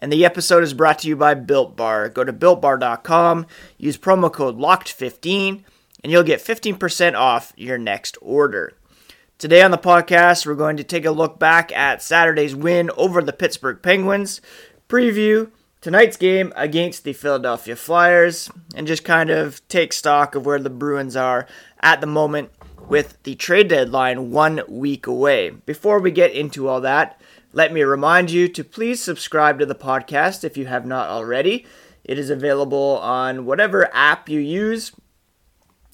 and the episode is brought to you by Built Bar. Go to builtbar.com, use promo code LOCKED15, and you'll get 15% off your next order. Today on the podcast, we're going to take a look back at Saturday's win over the Pittsburgh Penguins, preview tonight's game against the Philadelphia Flyers, and just kind of take stock of where the Bruins are at the moment with the trade deadline one week away. Before we get into all that, let me remind you to please subscribe to the podcast if you have not already. It is available on whatever app you use.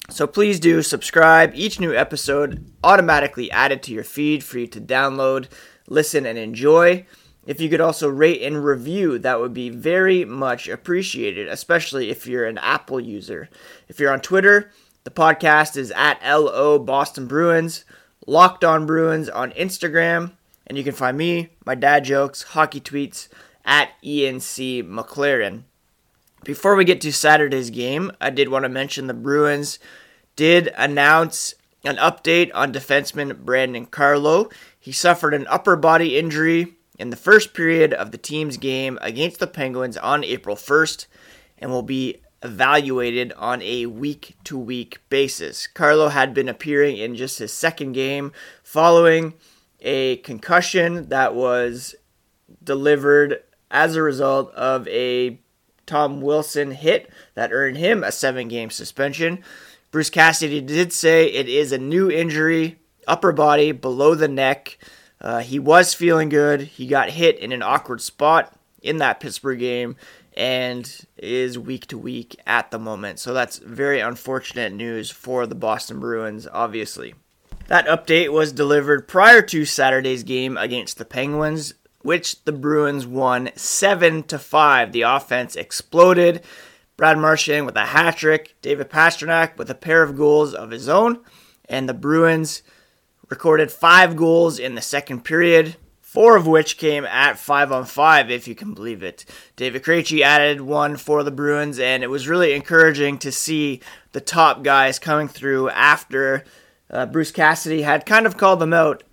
So please do subscribe. Each new episode automatically added to your feed for you to download, listen, and enjoy. If you could also rate and review, that would be very much appreciated, especially if you're an Apple user. If you're on Twitter, the podcast is at LO Boston Bruins, Locked On Bruins on Instagram, and you can find me, my dad jokes, hockey tweets at ENC McLaren. Before we get to Saturday's game, I did want to mention the Bruins did announce an update on defenseman Brandon Carlo. He suffered an upper body injury in the first period of the team's game against the Penguins on April 1st and will be evaluated on a week to week basis. Carlo had been appearing in just his second game following a concussion that was delivered as a result of a Tom Wilson hit that earned him a seven game suspension. Bruce Cassidy did say it is a new injury, upper body, below the neck. Uh, he was feeling good. He got hit in an awkward spot in that Pittsburgh game and is week to week at the moment. So that's very unfortunate news for the Boston Bruins, obviously. That update was delivered prior to Saturday's game against the Penguins, which the Bruins won 7 to 5. The offense exploded. Brad Marchand with a hat trick, David Pastrnak with a pair of goals of his own, and the Bruins recorded 5 goals in the second period. Four of which came at five on five, if you can believe it. David Krejci added one for the Bruins, and it was really encouraging to see the top guys coming through after uh, Bruce Cassidy had kind of called them out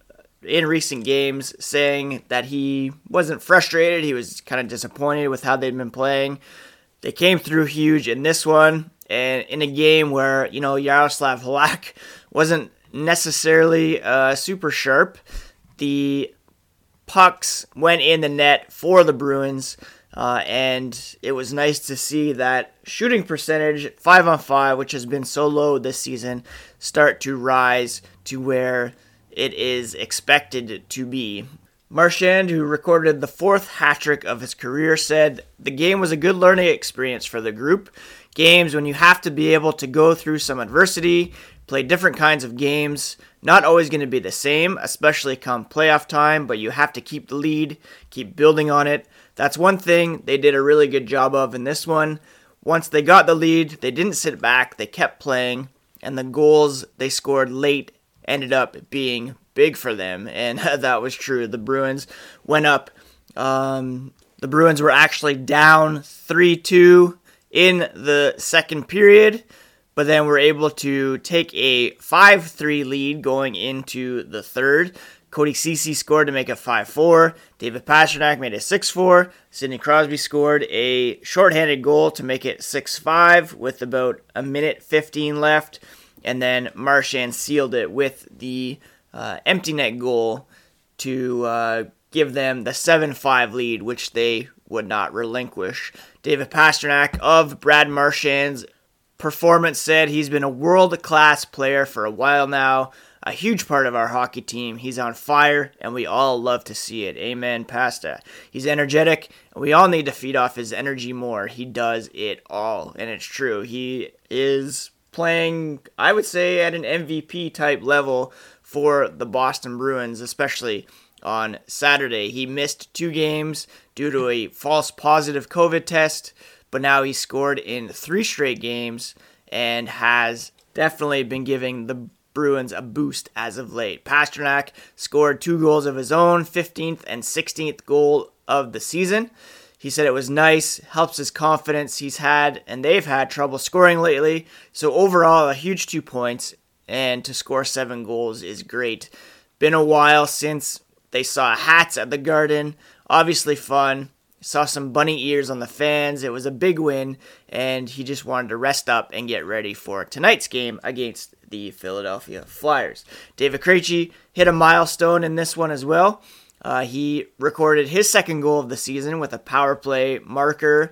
in recent games, saying that he wasn't frustrated. He was kind of disappointed with how they'd been playing. They came through huge in this one, and in a game where, you know, Yaroslav Halak wasn't necessarily uh, super sharp, the pucks went in the net for the Bruins. Uh, and it was nice to see that shooting percentage, five on five, which has been so low this season, start to rise to where it is expected to be. Marchand, who recorded the fourth hat trick of his career, said the game was a good learning experience for the group. Games when you have to be able to go through some adversity, play different kinds of games, not always going to be the same, especially come playoff time, but you have to keep the lead, keep building on it. That's one thing they did a really good job of in this one. Once they got the lead, they didn't sit back, they kept playing, and the goals they scored late ended up being big for them, and that was true. The Bruins went up. Um, the Bruins were actually down 3 2 in the second period, but then were able to take a 5 3 lead going into the third. Cody Ceci scored to make it 5 4. David Pastrnak made it 6 4. Sidney Crosby scored a shorthanded goal to make it 6 5 with about a minute 15 left. And then Marchand sealed it with the uh, empty net goal to uh, give them the 7 5 lead, which they would not relinquish. David Pastrnak of Brad Marchand's performance said he's been a world class player for a while now a huge part of our hockey team. He's on fire, and we all love to see it. Amen, Pasta. He's energetic, and we all need to feed off his energy more. He does it all, and it's true. He is playing, I would say, at an MVP type level for the Boston Bruins, especially on Saturday. He missed two games due to a false positive COVID test, but now he scored in three straight games and has definitely been giving the Bruins a boost as of late. Pastrnak scored two goals of his own, 15th and 16th goal of the season. He said it was nice, helps his confidence. He's had, and they've had trouble scoring lately. So, overall, a huge two points, and to score seven goals is great. Been a while since they saw hats at the Garden. Obviously, fun. Saw some bunny ears on the fans. It was a big win, and he just wanted to rest up and get ready for tonight's game against the Philadelphia Flyers. David Krejci hit a milestone in this one as well. Uh, he recorded his second goal of the season with a power play marker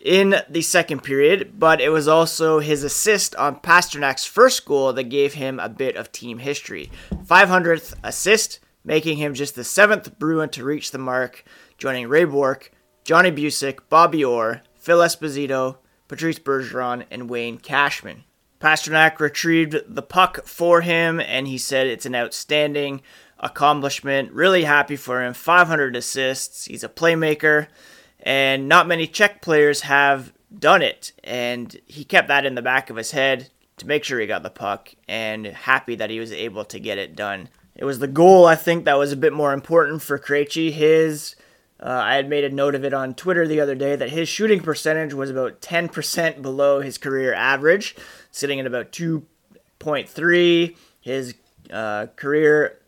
in the second period, but it was also his assist on Pastrnak's first goal that gave him a bit of team history. 500th assist, making him just the seventh Bruin to reach the mark, joining Ray Bourque, Johnny Bucyk, Bobby Orr, Phil Esposito, Patrice Bergeron, and Wayne Cashman. Pastrnak retrieved the puck for him, and he said it's an outstanding accomplishment. Really happy for him. 500 assists. He's a playmaker, and not many Czech players have done it. And he kept that in the back of his head to make sure he got the puck, and happy that he was able to get it done. It was the goal, I think, that was a bit more important for Krejci. His uh, I had made a note of it on Twitter the other day that his shooting percentage was about 10% below his career average, sitting at about 2.3. His uh, career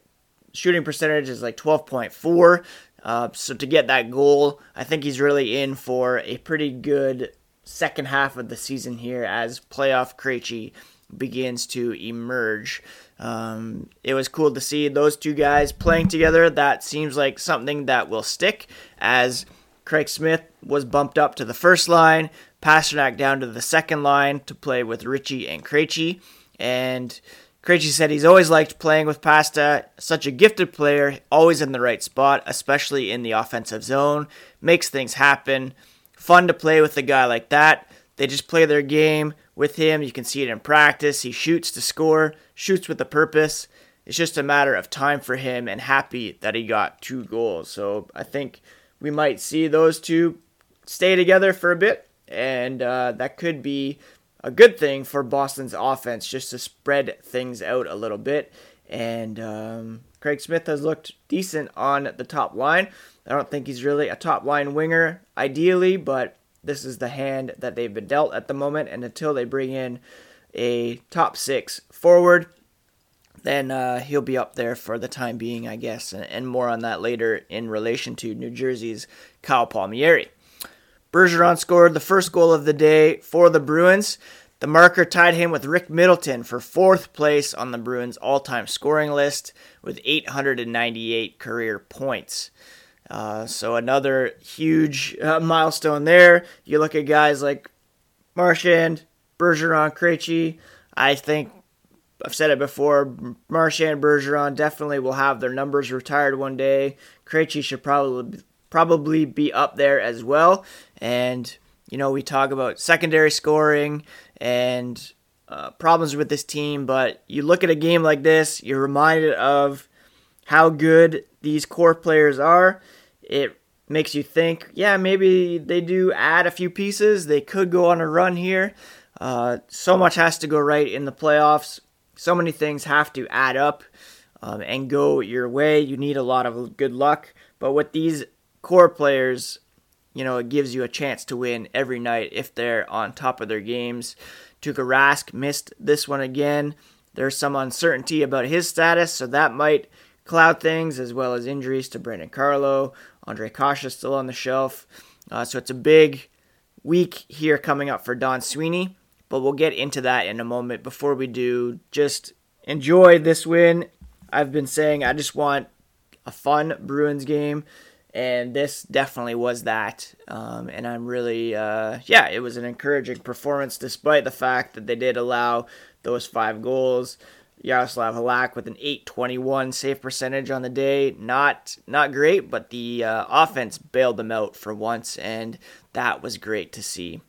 shooting percentage is like 12.4. Uh, so to get that goal, I think he's really in for a pretty good second half of the season here as playoff Krejci begins to emerge. Um, it was cool to see those two guys playing together. That seems like something that will stick as Craig Smith was bumped up to the first line, Pastrnak down to the second line to play with Ritchie and Krejci. And Krejci said he's always liked playing with Pasta, such a gifted player, always in the right spot, especially in the offensive zone, makes things happen. Fun to play with a guy like that. They just play their game with him. You can see it in practice. He shoots to score, shoots with a purpose. It's just a matter of time for him and happy that he got two goals. So I think we might see those two stay together for a bit, and uh, that could be a good thing for Boston's offense just to spread things out a little bit. And um, Craig Smith has looked decent on the top line. I don't think he's really a top line winger ideally, but this is the hand that they've been dealt at the moment, and until they bring in a top six forward, then uh, he'll be up there for the time being, I guess, and, and, more on that later in relation to New Jersey's Kyle Palmieri. Bergeron scored the first goal of the day for the Bruins. The marker tied him with Rick Middleton for fourth place on the Bruins' all time scoring list with 898 career points. Uh, so another huge uh, milestone there. You look at guys like Marchand, Bergeron, Krejci. I think I've said it before. Marchand, Bergeron definitely will have their numbers retired one day. Krejci should probably probably be up there as well. And you know we talk about secondary scoring and uh, problems with this team, but you look at a game like this, you're reminded of how good these core players are it makes you think, yeah, maybe they do add a few pieces. They could go on a run here. Uh, so much has to go right in the playoffs. So many things have to add up um, and go your way. You need a lot of good luck. But with these core players, you know, it gives you a chance to win every night if they're on top of their games. Tuukka Rask missed this one again. There's some uncertainty about his status, so that might cloud things, as well as injuries to Brandon Carlo. Ondrej Kase still on the shelf. Uh, so it's a big week here coming up for Don Sweeney, but we'll get into that in a moment. Before we do, just enjoy this win. I've been saying I just want a fun Bruins game, and this definitely was that. Um, and I'm really, uh, yeah, it was an encouraging performance despite the fact that they did allow those five goals. Yaroslav Halak with an 821 save percentage on the day. Not not great, but the uh, offense bailed them out for once, and that was great to see.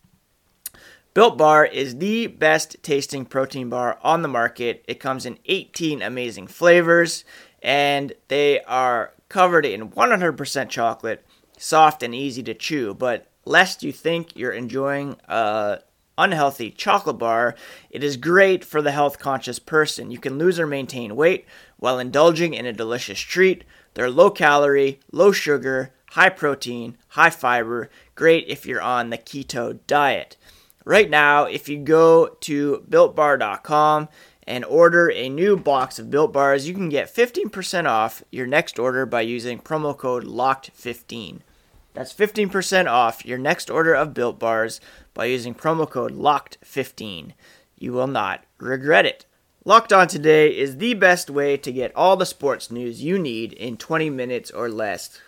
Built Bar is the best tasting protein bar on the market. It comes in 18 amazing flavors, and they are covered in 100% chocolate, soft and easy to chew. But lest you think you're enjoying a unhealthy chocolate bar, it is great for the health conscious person. You can lose or maintain weight while indulging in a delicious treat. They're low calorie, low sugar, high protein, high fiber, great if you're on the keto diet. Right now, if you go to builtbar.com and order a new box of built bars, you can get 15% off your next order by using promo code LOCKED15. That's 15% off your next order of built bars by using promo code LOCKED15. You will not regret it. Locked On Today is the best way to get all the sports news you need in 20 minutes or less.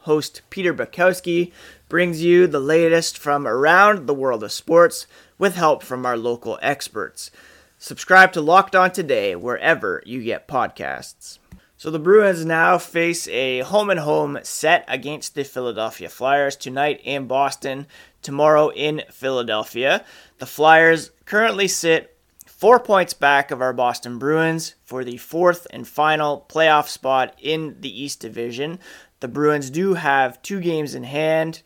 Host Peter Bukowski brings you the latest from around the world of sports with help from our local experts. Subscribe to Locked On Today wherever you get podcasts. So the Bruins now face a home and home set against the Philadelphia Flyers tonight in Boston, tomorrow in Philadelphia. The Flyers currently sit four points back of our Boston Bruins for the fourth and final playoff spot in the East Division. The Bruins do have two games in hand,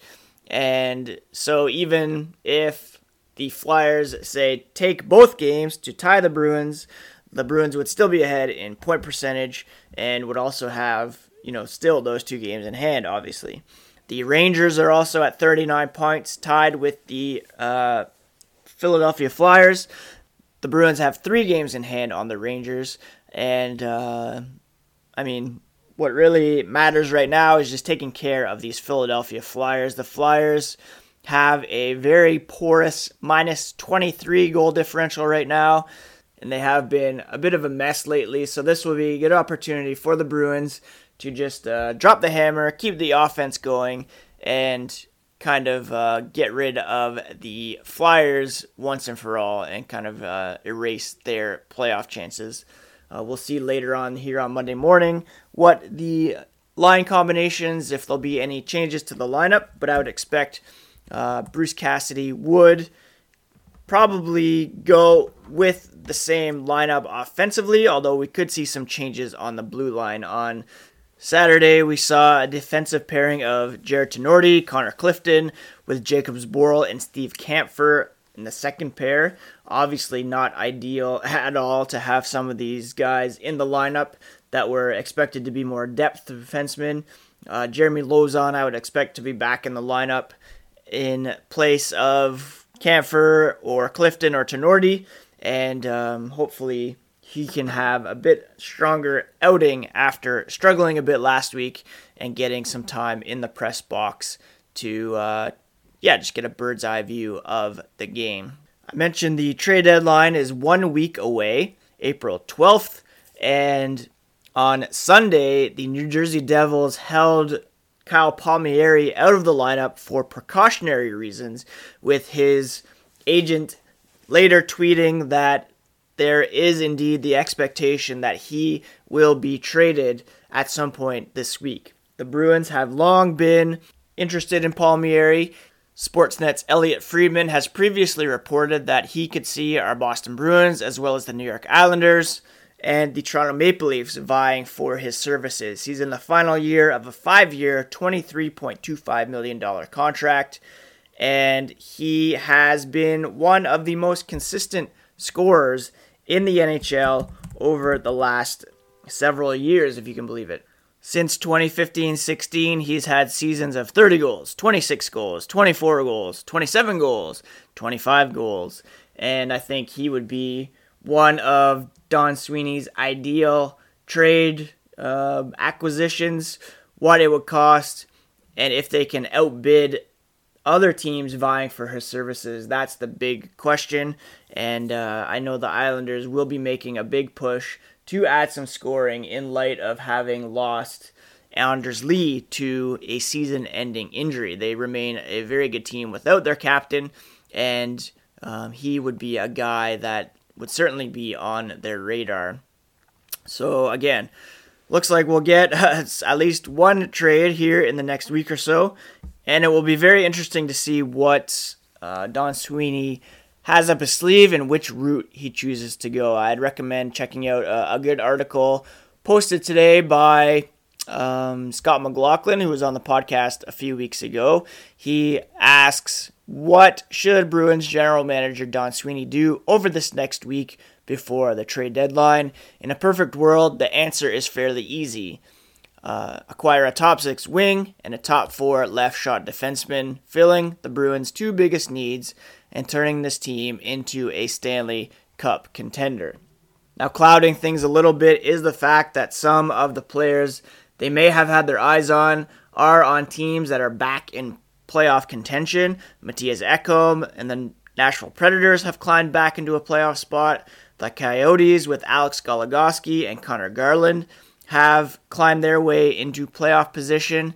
and so even if the Flyers say take both games to tie the Bruins, the Bruins would still be ahead in point percentage and would also have, you know, still those two games in hand, obviously. The Rangers are also at 39 points, tied with the uh, Philadelphia Flyers the Bruins have three games in hand on the Rangers, and uh, I mean, what really matters right now is just taking care of these Philadelphia Flyers. The Flyers have a very porous minus 23 goal differential right now, and they have been a bit of a mess lately. So this will be a good opportunity for the Bruins to just uh, drop the hammer, keep the offense going, and kind of uh, get rid of the Flyers once and for all and kind of uh, erase their playoff chances. Uh, we'll see later on here on Monday morning what the line combinations, if there'll be any changes to the lineup, but I would expect uh, Bruce Cassidy would probably go with the same lineup offensively, although we could see some changes on the blue line on Saturday, we saw a defensive pairing of Jarred Tinordi, Connor Clifton, with Jakub Zboril and Steve Kampfer in the second pair. Obviously, not ideal at all to have some of these guys in the lineup that were expected to be more depth defensemen. Uh, Jeremy Lauzon, I would expect to be back in the lineup in place of Kampfer or Clifton or Tinordi, and um, hopefully he can have a bit stronger outing after struggling a bit last week and getting some time in the press box to, uh, yeah, just get a bird's eye view of the game. I mentioned the trade deadline is one week away, April 12th, and on Sunday, the New Jersey Devils held Kyle Palmieri out of the lineup for precautionary reasons, with his agent later tweeting that there is indeed the expectation that he will be traded at some point this week. The Bruins have long been interested in Palmieri. Sportsnet's Elliot Friedman has previously reported that he could see our Boston Bruins as well as the New York Islanders and the Toronto Maple Leafs vying for his services. He's in the final year of a five year, $23.25 million contract, and he has been one of the most consistent scorers in the NHL over the last several years, if you can believe it. Since 2015 16, he's had seasons of 30 goals, 26 goals, 24 goals, 27 goals, 25 goals. And I think he would be one of Don Sweeney's ideal trade uh, acquisitions, what it would cost, and if they can outbid other teams vying for his services? That's the big question. And uh, I know the Islanders will be making a big push to add some scoring in light of having lost Anders Lee to a season ending injury. They remain a very good team without their captain, and um, he would be a guy that would certainly be on their radar. So, again, looks like we'll get uh, at least one trade here in the next week or so and it will be very interesting to see what uh, Don Sweeney has up his sleeve and which route he chooses to go. I'd recommend checking out a, a good article posted today by um, Scott McLaughlin, who was on the podcast a few weeks ago, he asks, What should Bruins general manager Don Sweeney do over this next week before the trade deadline? In a perfect world, the answer is fairly easy. Uh, acquire a top six wing and a top four left shot defenseman, filling the Bruins' two biggest needs and turning this team into a Stanley Cup contender. Now, clouding things a little bit is the fact that some of the players they may have had their eyes on are on teams that are back in playoff contention. Mattias Ekholm and the Nashville Predators have climbed back into a playoff spot. The Coyotes, with Alex Goligoski and Conor Garland, have climbed their way into playoff position.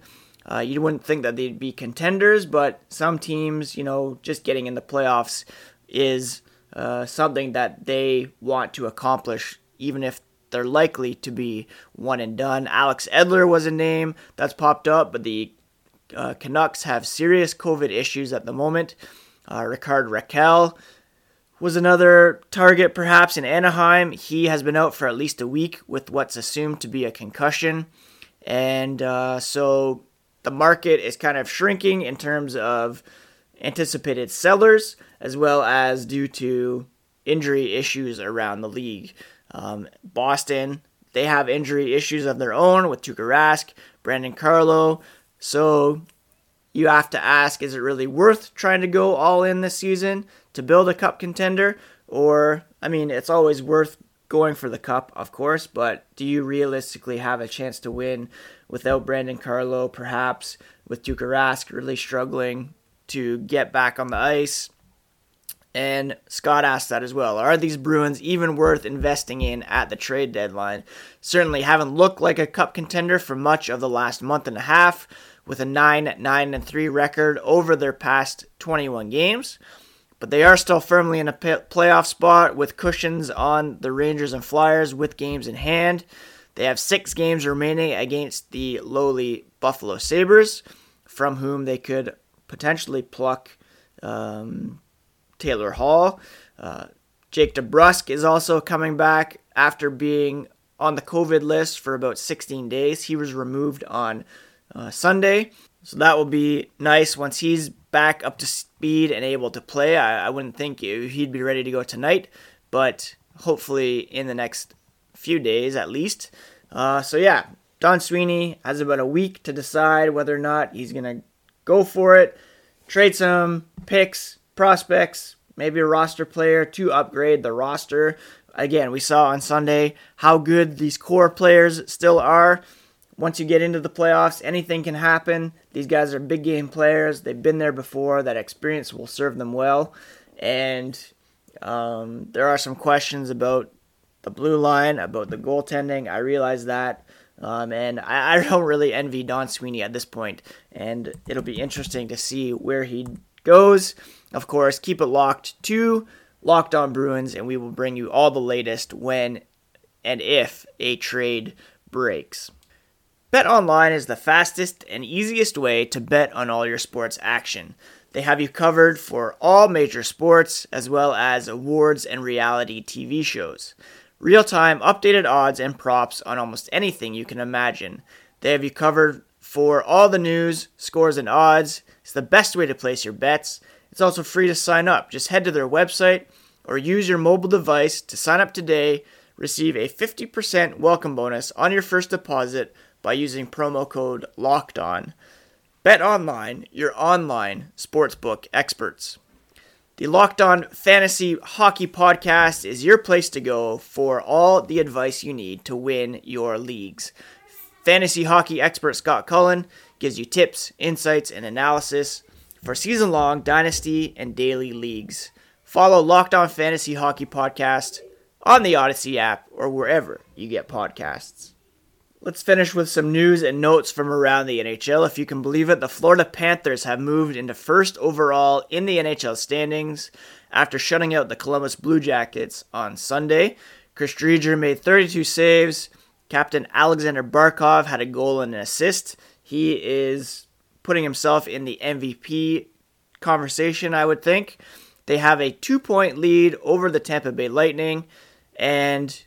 Uh, you wouldn't think that they'd be contenders, but some teams, you know, just getting in the playoffs is uh, something that they want to accomplish, even if they're likely to be one and done. Alex Edler was a name that's popped up, but the uh, Canucks have serious COVID issues at the moment. Uh, Rickard Rakell was another target, perhaps in Anaheim. He has been out for at least a week with what's assumed to be a concussion. And uh, so the market is kind of shrinking in terms of anticipated sellers, as well as due to injury issues around the league. Um, Boston, they have injury issues of their own with Tuukka Rask, Brandon Carlo. So you have to ask is it really worth trying to go all in this season to build a cup contender? Or, I mean, it's always worth going for the cup, of course, but do you realistically have a chance to win without Brandon Carlo, perhaps with Tuukka Rask really struggling to get back on the ice? And Scott asked that as well. Are these Bruins even worth investing in at the trade deadline? Certainly haven't looked like a cup contender for much of the last month and a half, with a 9 9 and 3 record over their past 21 games. But they are still firmly in a playoff spot with cushions on the Rangers and Flyers with games in hand. They have six games remaining against the lowly Buffalo Sabres, from whom they could potentially pluck. Um, Taylor Hall. Uh, Jake DeBrusk is also coming back after being on the COVID list for about 16 days. He was removed on uh, Sunday. So that will be nice once he's back up to speed and able to play. I, I wouldn't think he'd be ready to go tonight, but hopefully in the next few days at least. Uh, so yeah, Don Sweeney has about a week to decide whether or not he's going to go for it, trade some picks, prospects, maybe a roster player to upgrade the roster. Again, we saw on Sunday how good these core players still are. Once you get into the playoffs, anything can happen. These guys are big game players. They've been there before. That experience will serve them well. And um, there are some questions about the blue line, about the goaltending. I realize that. Um, and I, I, don't really envy Don Sweeney at this point, and it'll be interesting to see where he goes. Of course, keep it locked to Locked On Bruins, and we will bring you all the latest when and if a trade breaks. BetOnline is the fastest and easiest way to bet on all your sports action. They have you covered for all major sports, as well as awards and reality TV shows. Real time updated odds and props on almost anything you can imagine. They have you covered for all the news, scores, and odds. It's the best way to place your bets. It's also free to sign up. Just head to their website or use your mobile device to sign up today. Receive a 50% welcome bonus on your first deposit by using promo code LOCKED ON. BetOnline, your online sportsbook experts. The Locked On Fantasy Hockey Podcast is your place to go for all the advice you need to win your leagues. Fantasy hockey expert Scott Cullen gives you tips, insights, and analysis for season long dynasty and daily leagues. Follow Locked On Fantasy Hockey Podcast on the Audacy app or wherever you get podcasts. Let's finish with some news and notes from around the NHL. If you can believe it, the Florida Panthers have moved into first overall in the NHL standings after shutting out the Columbus Blue Jackets on Sunday. Chris Driedger made 32 saves. Captain Alexander Barkov had a goal and an assist. He is putting himself in the MVP conversation, I would think. They have a two point lead over the Tampa Bay Lightning, and,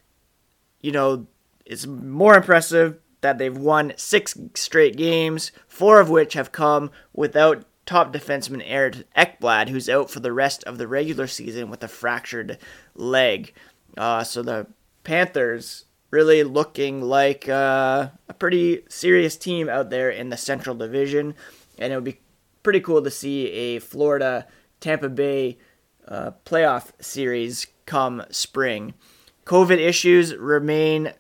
you know, it's more impressive that they've won six straight games, four of which have come without top defenseman Aaron Ekblad, who's out for the rest of the regular season with a fractured leg. Uh, so the Panthers really looking like uh, a pretty serious team out there in the Central Division, and it would be pretty cool to see a Florida Tampa Bay uh, playoff series come spring. COVID issues remain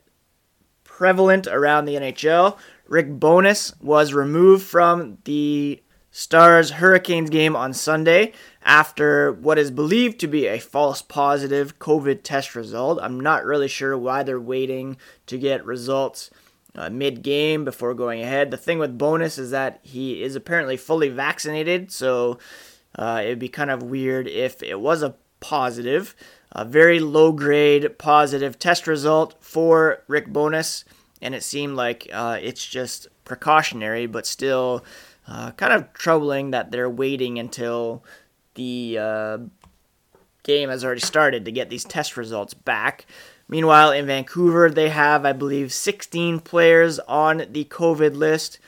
prevalent around the NHL. Rick Bowness was removed from the Stars Hurricanes game on Sunday after what is believed to be a false positive COVID test result. I'm not really sure why they're waiting to get results uh, mid game before going ahead. The thing with Bowness is that he is apparently fully vaccinated, so uh, it'd be kind of weird if it was a positive. A very low grade positive test result for Rick Bowness, and it seemed like uh, it's just precautionary, but still uh, kind of troubling that they're waiting until the uh, game has already started to get these test results back. Meanwhile, in Vancouver, they have, I believe, 16 players on the COVID list.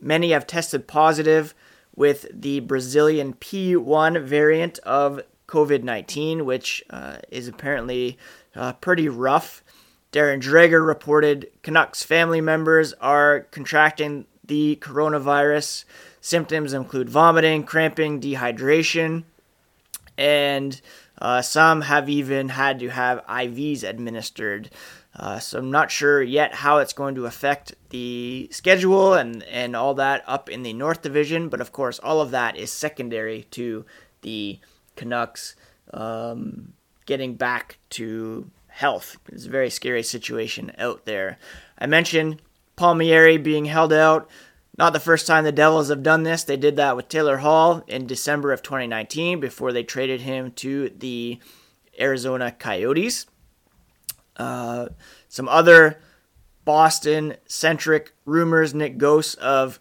Many have tested positive with the Brazilian P1 variant of COVID 19, which uh, is apparently uh, pretty rough. Darren Dreger reported Canucks family members are contracting the coronavirus. Symptoms include vomiting, cramping, dehydration, and uh, some have even had to have IVs administered. Uh, so I'm not sure yet how it's going to affect the schedule and, and all that up in the North Division, but of course, all of that is secondary to the Canucks um, getting back to health. It's a very scary situation out there. I mentioned Palmieri being held out. Not the first time the Devils have done this. They did that with Taylor Hall in December of 2019 before they traded him to the Arizona Coyotes. Uh, some other Boston centric rumors Nick Goss of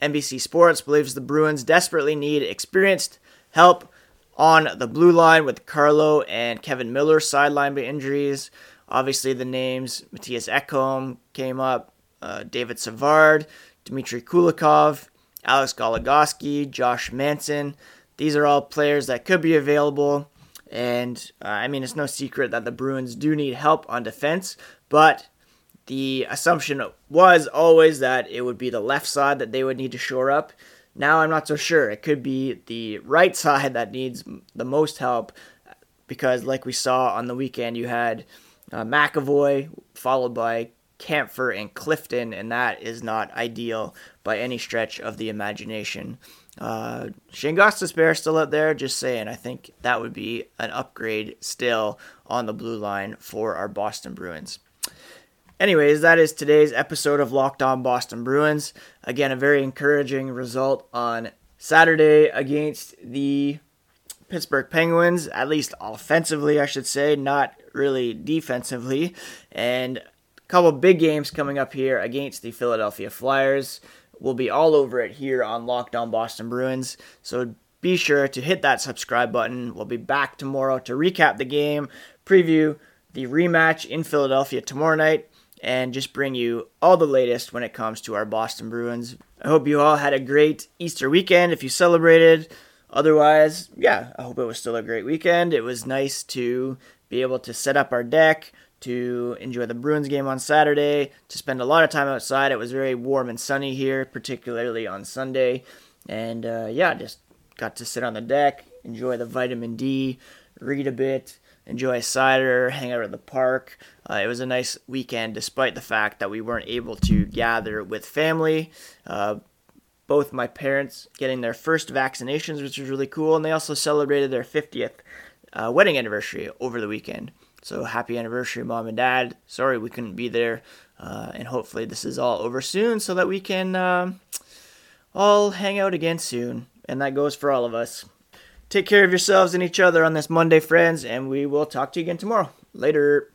NBC Sports believes the Bruins desperately need experienced help on the blue line with Carlo and Kevan Miller sidelined by injuries. Obviously, the names Mattias Ekholm came up, uh, David Savard, Dmitry Kulikov, Alex Goligoski, Josh Manson. These are all players that could be available. And uh, I mean, it's no secret that the Bruins do need help on defense, but the assumption was always that it would be the left side that they would need to shore up. Now I'm not so sure. It could be the right side that needs the most help because, like we saw on the weekend, you had uh, McAvoy followed by Kampfer and Clifton, and that is not ideal by any stretch of the imagination. Uh, Shane Gostisbehere still out there, just saying. I think that would be an upgrade still on the blue line for our Boston Bruins. Anyways, that is today's episode of Locked On Boston Bruins. Again, a very encouraging result on Saturday against the Pittsburgh Penguins, at least offensively, I should say, not really defensively. And couple big games coming up here against the Philadelphia Flyers. We'll be all over it here on Locked On Boston Bruins. So be sure to hit that subscribe button. We'll be back tomorrow to recap the game, preview the rematch in Philadelphia tomorrow night, and just bring you all the latest when it comes to our Boston Bruins. I hope you all had a great Easter weekend if you celebrated. Otherwise, yeah, I hope it was still a great weekend. It was nice to be able to set up our deck, to enjoy the Bruins game on Saturday, to spend a lot of time outside. It was very warm and sunny here, particularly on Sunday. And uh, yeah, just got to sit on the deck, enjoy the vitamin D, read a bit, enjoy cider, hang out at the park. Uh, it was a nice weekend despite the fact that we weren't able to gather with family. Uh, both my parents getting their first vaccinations, which was really cool, and they also celebrated their 50th uh, wedding anniversary over the weekend. So happy anniversary, mom and dad. Sorry we couldn't be there. Uh, and hopefully this is all over soon so that we can uh, all hang out again soon. And that goes for all of us. Take care of yourselves and each other on this Monday, friends, and we will talk to you again tomorrow. Later.